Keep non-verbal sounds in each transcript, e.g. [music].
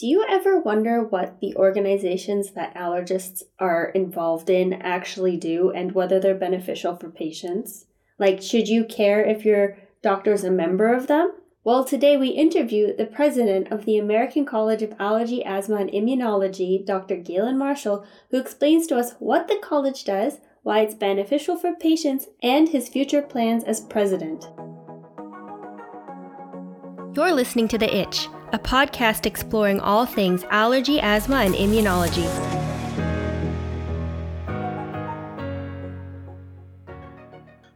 Do you ever wonder what the organizations that allergists are involved in actually do and whether they're beneficial for patients? Like, should you care if your doctor's a member of them? Well, today we interview the president of the American College of Allergy, Asthma, and Immunology, Dr. Gailen Marshall, who explains to us what the college does, why it's beneficial for patients, and his future plans as president. You're listening to The Itch, a podcast exploring all things allergy, asthma, and immunology.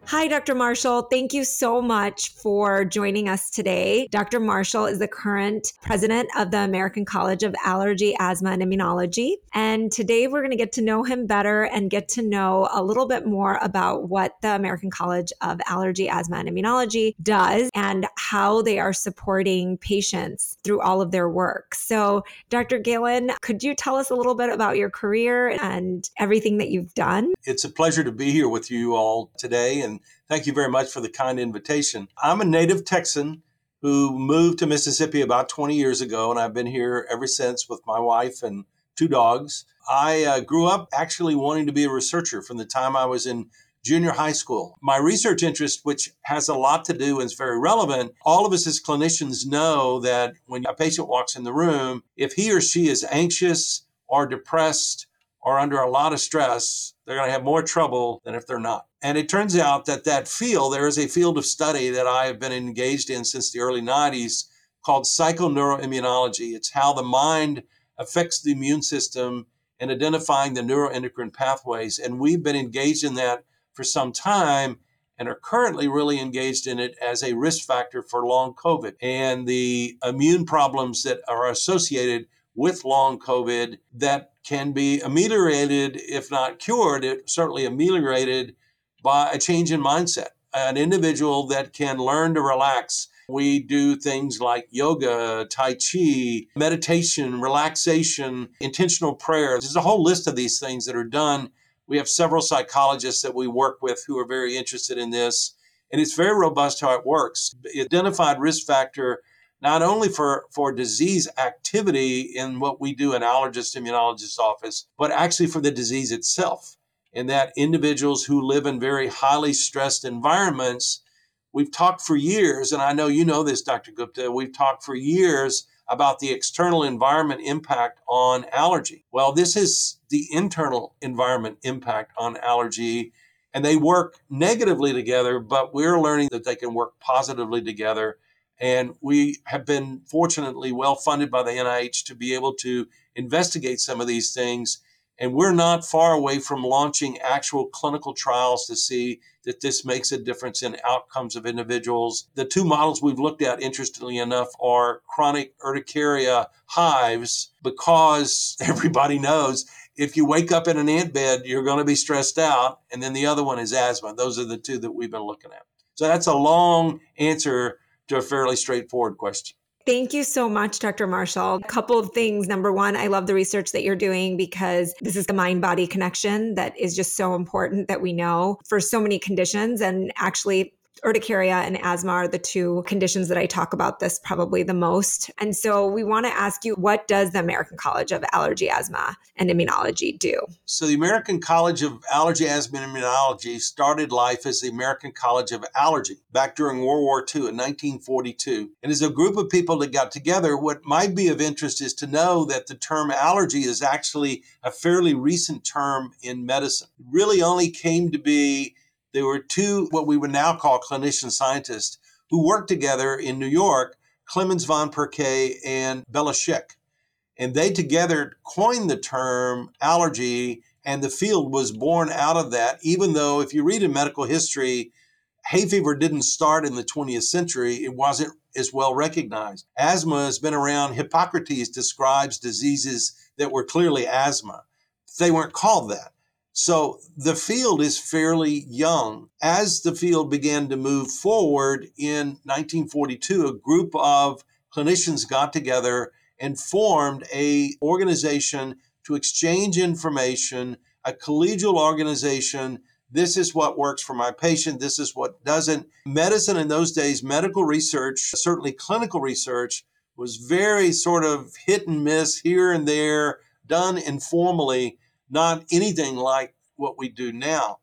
Hi, Dr. Marshall. Thank you so much for joining us today. Dr. Marshall is the current president of the American College of Allergy, Asthma, and Immunology. And today we're going to get to know him better and get to know a little bit more about what the American College of Allergy, Asthma, and Immunology does and how they are supporting patients through all of their work. So, Dr. Gailen, could you tell us a little bit about your career and everything that you've done? It's a pleasure to be here with you all today. And thank you very much for the kind invitation. I'm a native Texan who moved to Mississippi about 20 years ago, and I've been here ever since with my wife and two dogs. I uh, grew up actually wanting to be a researcher from the time I was in junior high school. My research interest, which has a lot to do and is very relevant, all of us as clinicians know that when a patient walks in the room, if he or she is anxious or depressed or under a lot of stress, they're going to have more trouble than if they're not. And it turns out that that field, there is a field of study that I have been engaged in since the early 90s called psychoneuroimmunology. It's how the mind affects the immune system and identifying the neuroendocrine pathways. And we've been engaged in that for some time and are currently really engaged in it as a risk factor for long COVID and the immune problems that are associated with long COVID that can be ameliorated, if not cured, it certainly ameliorated by a change in mindset. An individual that can learn to relax. We do things like yoga, Tai Chi, meditation, relaxation, intentional prayer. There's a whole list of these things that are done. We have several psychologists that we work with who are very interested in this. And it's very robust how it works. Identified risk factor not only for, for disease activity in what we do in allergist immunologist office, but actually for the disease itself. And that individuals who live in very highly stressed environments, we've talked for years, and I know you know this, Dr. Gupta, we've talked for years about the external environment impact on allergy. Well, this is the internal environment impact on allergy, and they work negatively together, but we're learning that they can work positively together and we have been fortunately well funded by the NIH to be able to investigate some of these things. And we're not far away from launching actual clinical trials to see that this makes a difference in outcomes of individuals. The two models we've looked at, interestingly enough, are chronic urticaria hives, because [laughs] everybody knows if you wake up in an ant bed, you're going to be stressed out. And then the other one is asthma. Those are the two that we've been looking at. So that's a long answer to a fairly straightforward question. Thank you so much, Dr. Marshall. A couple of things. Number one, I love the research that you're doing because this is the mind body connection that is just so important that we know for so many conditions. And actually, urticaria and asthma are the two conditions that I talk about this probably the most. And so we want to ask you what does the American College of Allergy, Asthma, and Immunology do? So the American College of Allergy, Asthma, and Immunology started life as the American College of Allergy back during World War II in 1942. And as a group of people that got together, what might be of interest is to know that the term allergy is actually a fairly recent term in medicine. It really only came to be there were two, what we would now call clinician scientists, who worked together in New York, Clemens von Pirquet and Bela Schick. And they together coined the term allergy, and the field was born out of that, even though if you read in medical history, hay fever didn't start in the 20th century, it wasn't as well recognized. Asthma has been around. Hippocrates describes diseases that were clearly asthma. They weren't called that. So the field is fairly young. As the field began to move forward in 1942, a group of clinicians got together and formed a organization to exchange information, a collegial organization. This is what works for my patient. This is what doesn't. Medicine in those days, medical research, certainly clinical research, was very sort of hit and miss here and there, done informally, not anything like what we do now.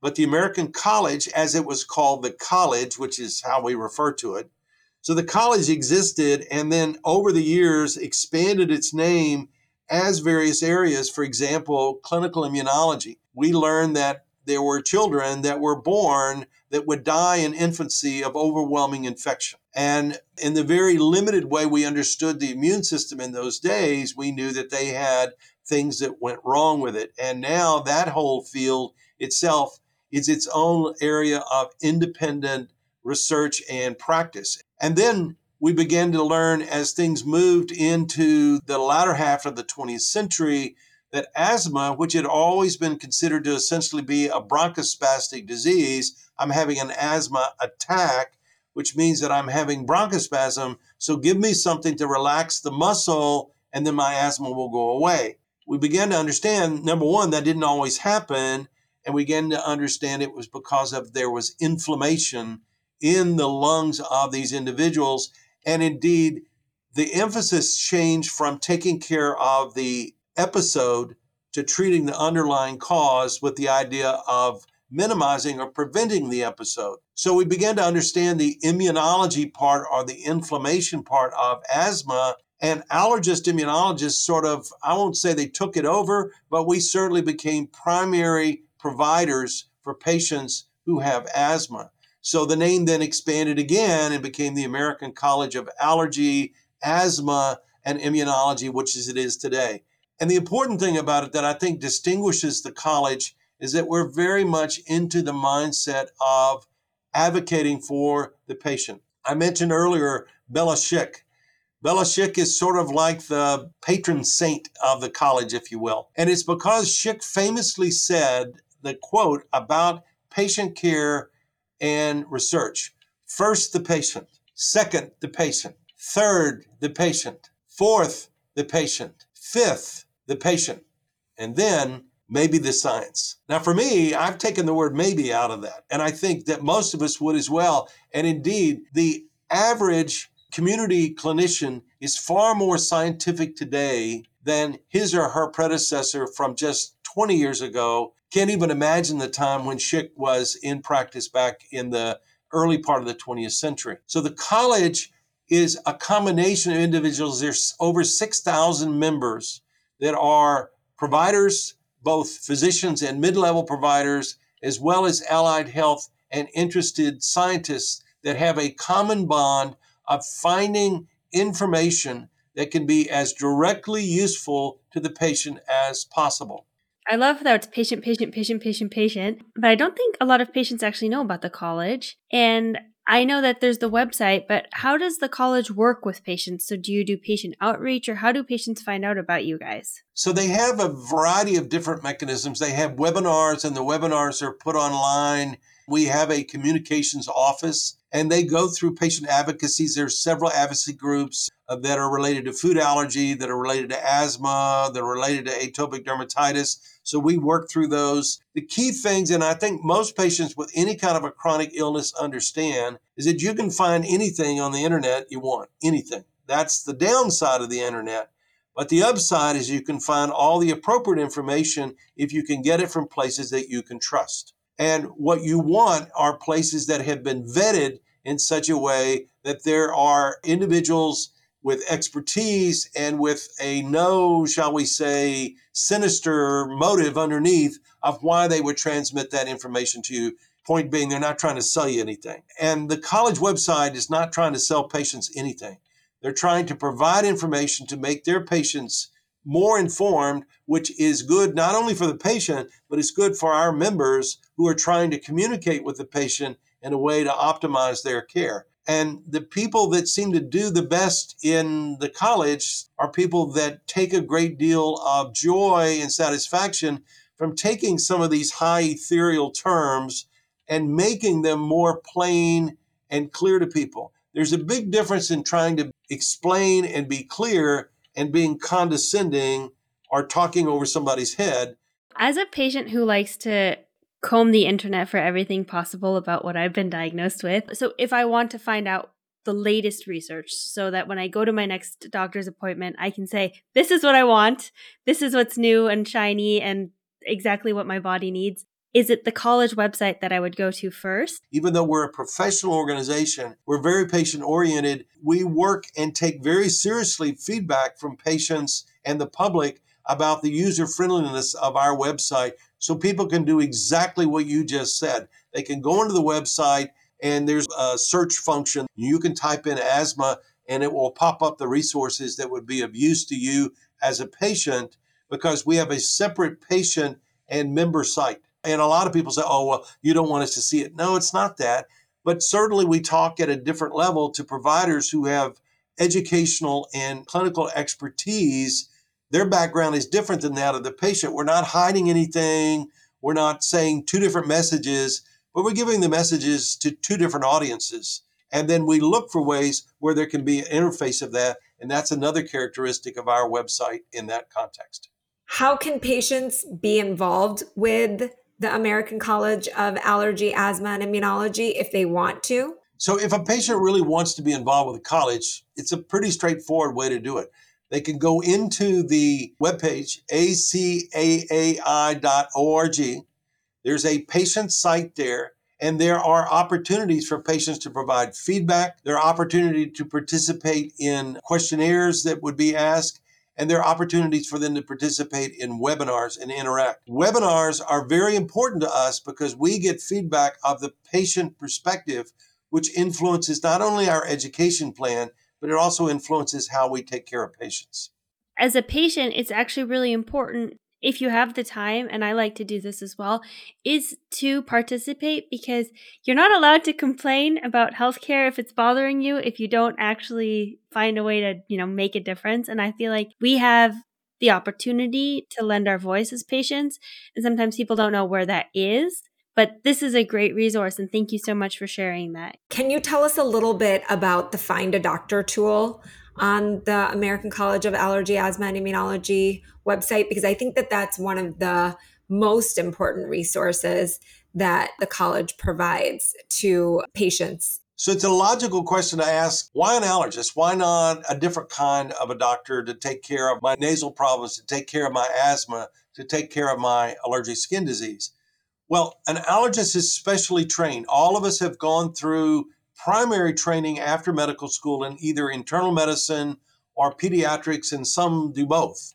But the American College, as it was called the college, which is how we refer to it, so the college existed and then over the years expanded its name as various areas. For example, clinical immunology. We learned that there were children that were born that would die in infancy of overwhelming infection. And in the very limited way we understood the immune system in those days, we knew that they had things that went wrong with it. And now that whole field itself is its own area of independent research and practice. And then we began to learn as things moved into the latter half of the 20th century that asthma, which had always been considered to essentially be a bronchospastic disease, I'm having an asthma attack, which means that I'm having bronchospasm. So give me something to relax the muscle, and then my asthma will go away. We began to understand number one, that didn't always happen. And we began to understand it was because of there was inflammation in the lungs of these individuals. And indeed, the emphasis changed from taking care of the episode to treating the underlying cause with the idea of minimizing or preventing the episode. So we began to understand the immunology part or the inflammation part of asthma. And allergist immunologists sort of, I won't say they took it over, but we certainly became primary providers for patients who have asthma. So the name then expanded again and became the American College of Allergy, Asthma, and Immunology, which is it is today. And the important thing about it that I think distinguishes the college is that we're very much into the mindset of advocating for the patient. I mentioned earlier Bela Schick. Bela Schick is sort of like the patron saint of the college, if you will. And it's because Schick famously said the quote about patient care and research. First, the patient. Second, the patient. Third, the patient. Fourth, the patient. Fifth, the patient. And then maybe the science. Now, for me, I've taken the word maybe out of that. And I think that most of us would as well. And indeed, the average community clinician is far more scientific today than his or her predecessor from just 20 years ago can't even imagine the time when Schick was in practice back in the early part of the 20th century. So the college is a combination of individuals. There's over 6,000 members that are providers, both physicians and mid level providers, as well as allied health and interested scientists that have a common bond of finding information that can be as directly useful to the patient as possible. I love that it's patient, patient, patient, patient, patient. But I don't think a lot of patients actually know about the college. And I know that there's the website, but how does the college work with patients? So, do you do patient outreach or how do patients find out about you guys? So, they have a variety of different mechanisms. They have webinars, and the webinars are put online. We have a communications office, and they go through patient advocacies. There's several advocacy groups that are related to food allergy, that are related to asthma, that are related to atopic dermatitis so we work through those. The key things, and I think most patients with any kind of a chronic illness understand, is that you can find anything on the internet you want, anything. That's the downside of the internet. But the upside is you can find all the appropriate information if you can get it from places that you can trust. And what you want are places that have been vetted in such a way that there are individuals with expertise and with a no, shall we say, sinister motive underneath of why they would transmit that information to you. Point being, they're not trying to sell you anything. And the college website is not trying to sell patients anything. They're trying to provide information to make their patients more informed, which is good not only for the patient, but it's good for our members who are trying to communicate with the patient in a way to optimize their care. And the people that seem to do the best in the college are people that take a great deal of joy and satisfaction from taking some of these high ethereal terms and making them more plain and clear to people. There's a big difference in trying to explain and be clear and being condescending or talking over somebody's head. As a patient who likes to comb the internet for everything possible about what I've been diagnosed with. So if I want to find out the latest research so that when I go to my next doctor's appointment, I can say, this is what I want. This is what's new and shiny and exactly what my body needs. Is it the college website that I would go to first? Even though we're a professional organization, we're very patient oriented. We work and take very seriously feedback from patients and the public about the user friendliness of our website so people can do exactly what you just said. They can go into the website and there's a search function. You can type in asthma and it will pop up the resources that would be of use to you as a patient because we have a separate patient and member site. And a lot of people say, oh, well, you don't want us to see it. No, it's not that. But certainly we talk at a different level to providers who have educational and clinical expertise. Their background is different than that of the patient. We're not hiding anything. We're not saying two different messages but we're giving the messages to two different audiences. And then we look for ways where there can be an interface of that. And that's another characteristic of our website in that context. How can patients be involved with the American College of Allergy, Asthma, and Immunology if they want to? So, if a patient really wants to be involved with the college, it's a pretty straightforward way to do it. They can go into the webpage, acaai.org, there's a patient site there, and there are opportunities for patients to provide feedback. There are opportunities to participate in questionnaires that would be asked, and there are opportunities for them to participate in webinars and interact. Webinars are very important to us because we get feedback of the patient perspective, which influences not only our education plan, but it also influences how we take care of patients. As a patient, it's actually really important if you have the time, and I like to do this as well, is to participate because you're not allowed to complain about healthcare if it's bothering you if you don't actually find a way to, you know, make a difference. And I feel like we have the opportunity to lend our voice as patients, and sometimes people don't know where that is. But this is a great resource, and thank you so much for sharing that. Can you tell us a little bit about the Find a Doctor tool? on the American College of Allergy, Asthma, and Immunology website because I think that that's one of the most important resources that the college provides to patients. So it's a logical question to ask why an allergist? Why not a different kind of a doctor to take care of my nasal problems, to take care of my asthma, to take care of my allergic skin disease? Well, an allergist is specially trained. All of us have gone through primary training after medical school in either internal medicine or pediatrics, and some do both.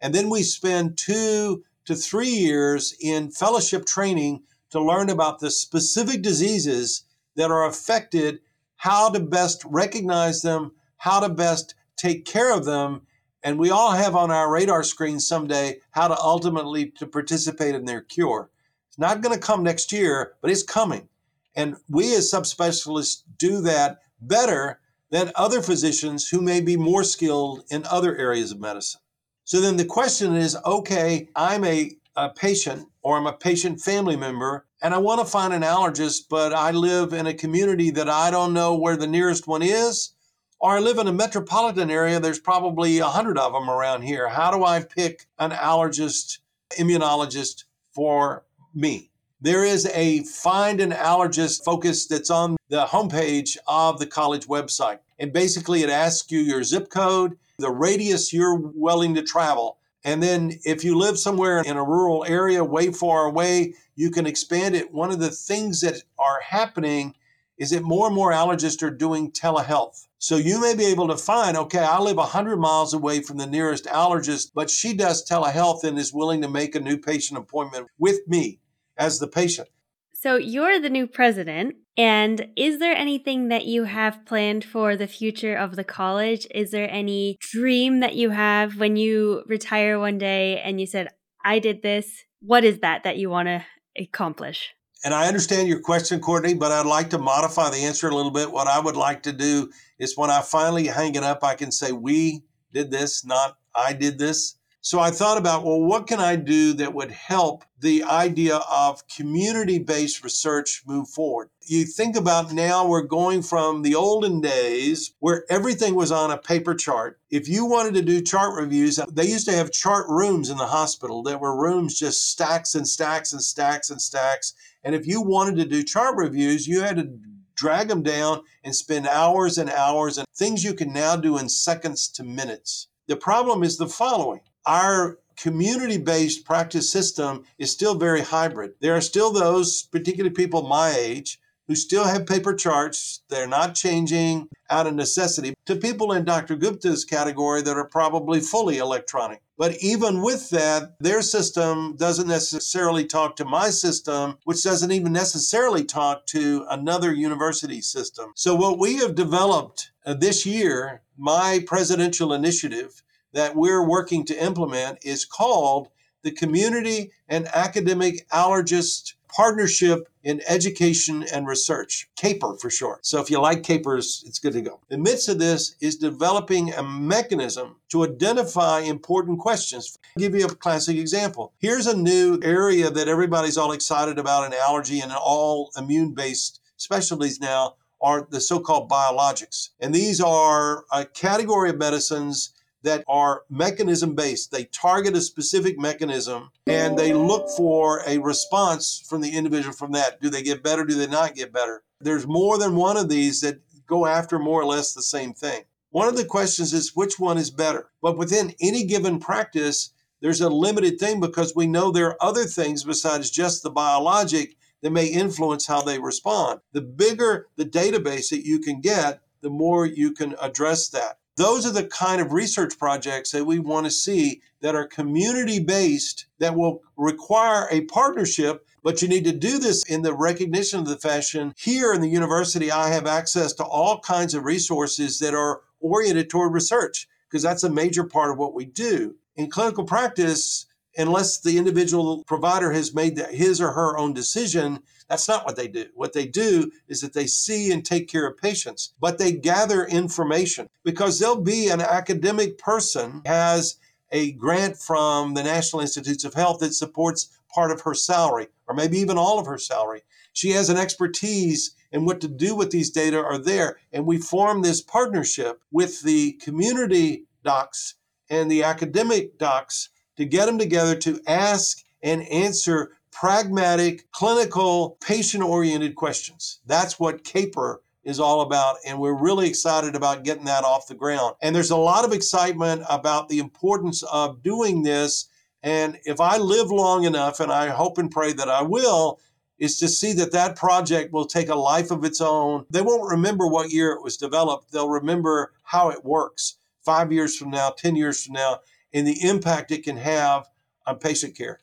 And then we spend two to three years in fellowship training to learn about the specific diseases that are affected, how to best recognize them, how to best take care of them. And we all have on our radar screen someday how to ultimately to participate in their cure. Not going to come next year, but it's coming. And we as subspecialists do that better than other physicians who may be more skilled in other areas of medicine. So then the question is okay, I'm a, a patient or I'm a patient family member and I want to find an allergist, but I live in a community that I don't know where the nearest one is. Or I live in a metropolitan area, there's probably a hundred of them around here. How do I pick an allergist, immunologist for me? There is a find an allergist focus that's on the homepage of the college website. And basically, it asks you your zip code, the radius you're willing to travel. And then, if you live somewhere in a rural area way far away, you can expand it. One of the things that are happening is that more and more allergists are doing telehealth. So you may be able to find, okay, I live 100 miles away from the nearest allergist, but she does telehealth and is willing to make a new patient appointment with me as the patient. So you're the new president. And is there anything that you have planned for the future of the college? Is there any dream that you have when you retire one day and you said, I did this? What is that that you want to accomplish? And I understand your question, Kortney, but I'd like to modify the answer a little bit. What I would like to do is when I finally hang it up, I can say, We did this, not I did this. So I thought about, well, what can I do that would help the idea of community based research move forward? You think about now we're going from the olden days where everything was on a paper chart. If you wanted to do chart reviews, they used to have chart rooms in the hospital. There were rooms just stacks and stacks and stacks and stacks. And if you wanted to do chart reviews, you had to drag them down and spend hours and hours and things you can now do in seconds to minutes. The problem is the following our community based practice system is still very hybrid. There are still those, particularly people my age, who still have paper charts. They're not changing out of necessity to people in Dr. Gupta's category that are probably fully electronic. But even with that, their system doesn't necessarily talk to my system, which doesn't even necessarily talk to another university system. So, what we have developed uh, this year, my presidential initiative that we're working to implement, is called the Community and Academic Allergist Partnership in Education and Research, CAAPER for short. So if you like capers, it's good to go. The midst of this is developing a mechanism to identify important questions. I'll give you a classic example. Here's a new area that everybody's all excited about in allergy and all immune based specialties now are the so called biologics. And these are a category of medicines that are mechanism based. They target a specific mechanism and they look for a response from the individual from that. Do they get better? Do they not get better? There's more than one of these that go after more or less the same thing. One of the questions is which one is better? But within any given practice, there's a limited thing because we know there are other things besides just the biologic that may influence how they respond. The bigger the database that you can get, the more you can address that. Those are the kind of research projects that we want to see that are community based, that will require a partnership. But you need to do this in the recognition of the fashion. Here in the university, I have access to all kinds of resources that are oriented toward research, because that's a major part of what we do. In clinical practice, unless the individual provider has made his or her own decision, that's not what they do. What they do is that they see and take care of patients, but they gather information because there'll be an academic person has a grant from the National Institutes of Health that supports part of her salary or maybe even all of her salary. She has an expertise in what to do with these data are there and we form this partnership with the community docs and the academic docs to get them together to ask and answer pragmatic, clinical, patient oriented questions. That's what CAAPER is all about. And we're really excited about getting that off the ground. And there's a lot of excitement about the importance of doing this. And if I live long enough, and I hope and pray that I will, is to see that that project will take a life of its own. They won't remember what year it was developed, they'll remember how it works five years from now, 10 years from now, and the impact it can have on patient care.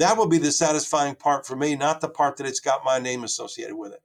That will be the satisfying part for me, not the part that it's got my name associated with it.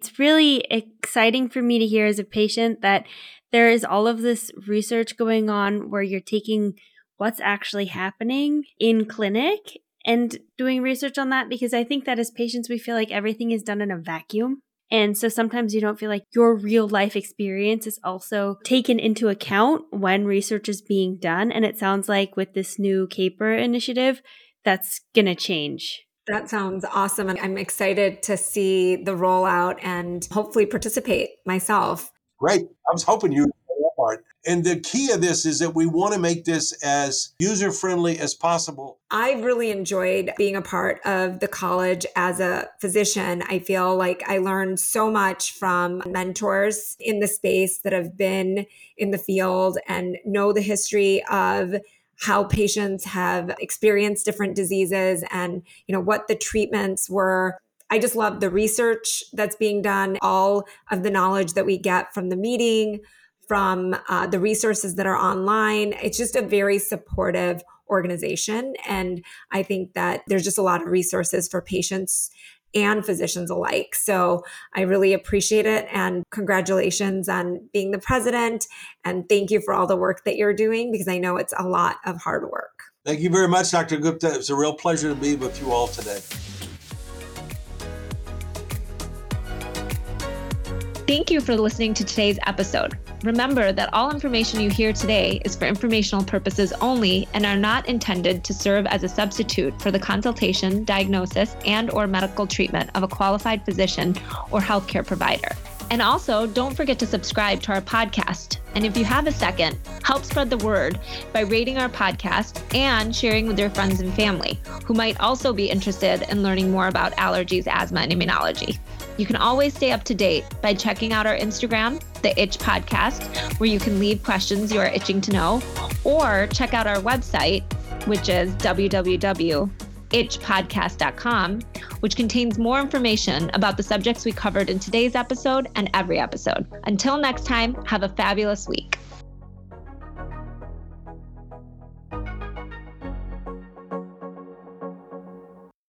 It's really exciting for me to hear as a patient that there is all of this research going on where you're taking what's actually happening in clinic and doing research on that because I think that as patients, we feel like everything is done in a vacuum. And so sometimes you don't feel like your real life experience is also taken into account when research is being done. And it sounds like with this new CAAPER initiative, that's going to change. That sounds awesome. And I'm excited to see the rollout and hopefully participate myself. Great. I was hoping you would play that part. And the key of this is that we want to make this as user friendly as possible. I've really enjoyed being a part of the college as a physician. I feel like I learned so much from mentors in the space that have been in the field and know the history of how patients have experienced different diseases and you know what the treatments were. I just love the research that's being done. All of the knowledge that we get from the meeting from uh, the resources that are online. It's just a very supportive organization. And i think that there's just a lot of resources for patients and physicians alike. So I really appreciate it. And congratulations on being the president. And thank you for all the work that you're doing because I know it's a lot of hard work. Thank you very much, Dr. Gupta. It's a real pleasure to be with you all today. Thank you for listening to today's episode. Remember that all information you hear today is for informational purposes only and are not intended to serve as a substitute for the consultation, diagnosis, and or medical treatment of a qualified physician or healthcare provider. And also, don't forget to subscribe to our podcast. And if you have a second, help spread the word by rating our podcast and sharing with your friends and family who might also be interested in learning more about allergies, asthma, and immunology. You can always stay up to date by checking out our Instagram, The Itch Podcast, where you can leave questions you are itching to know, or check out our website, which is www.itchpodcast.com, which contains more information about the subjects we covered in today's episode and every episode. Until next time, have a fabulous week.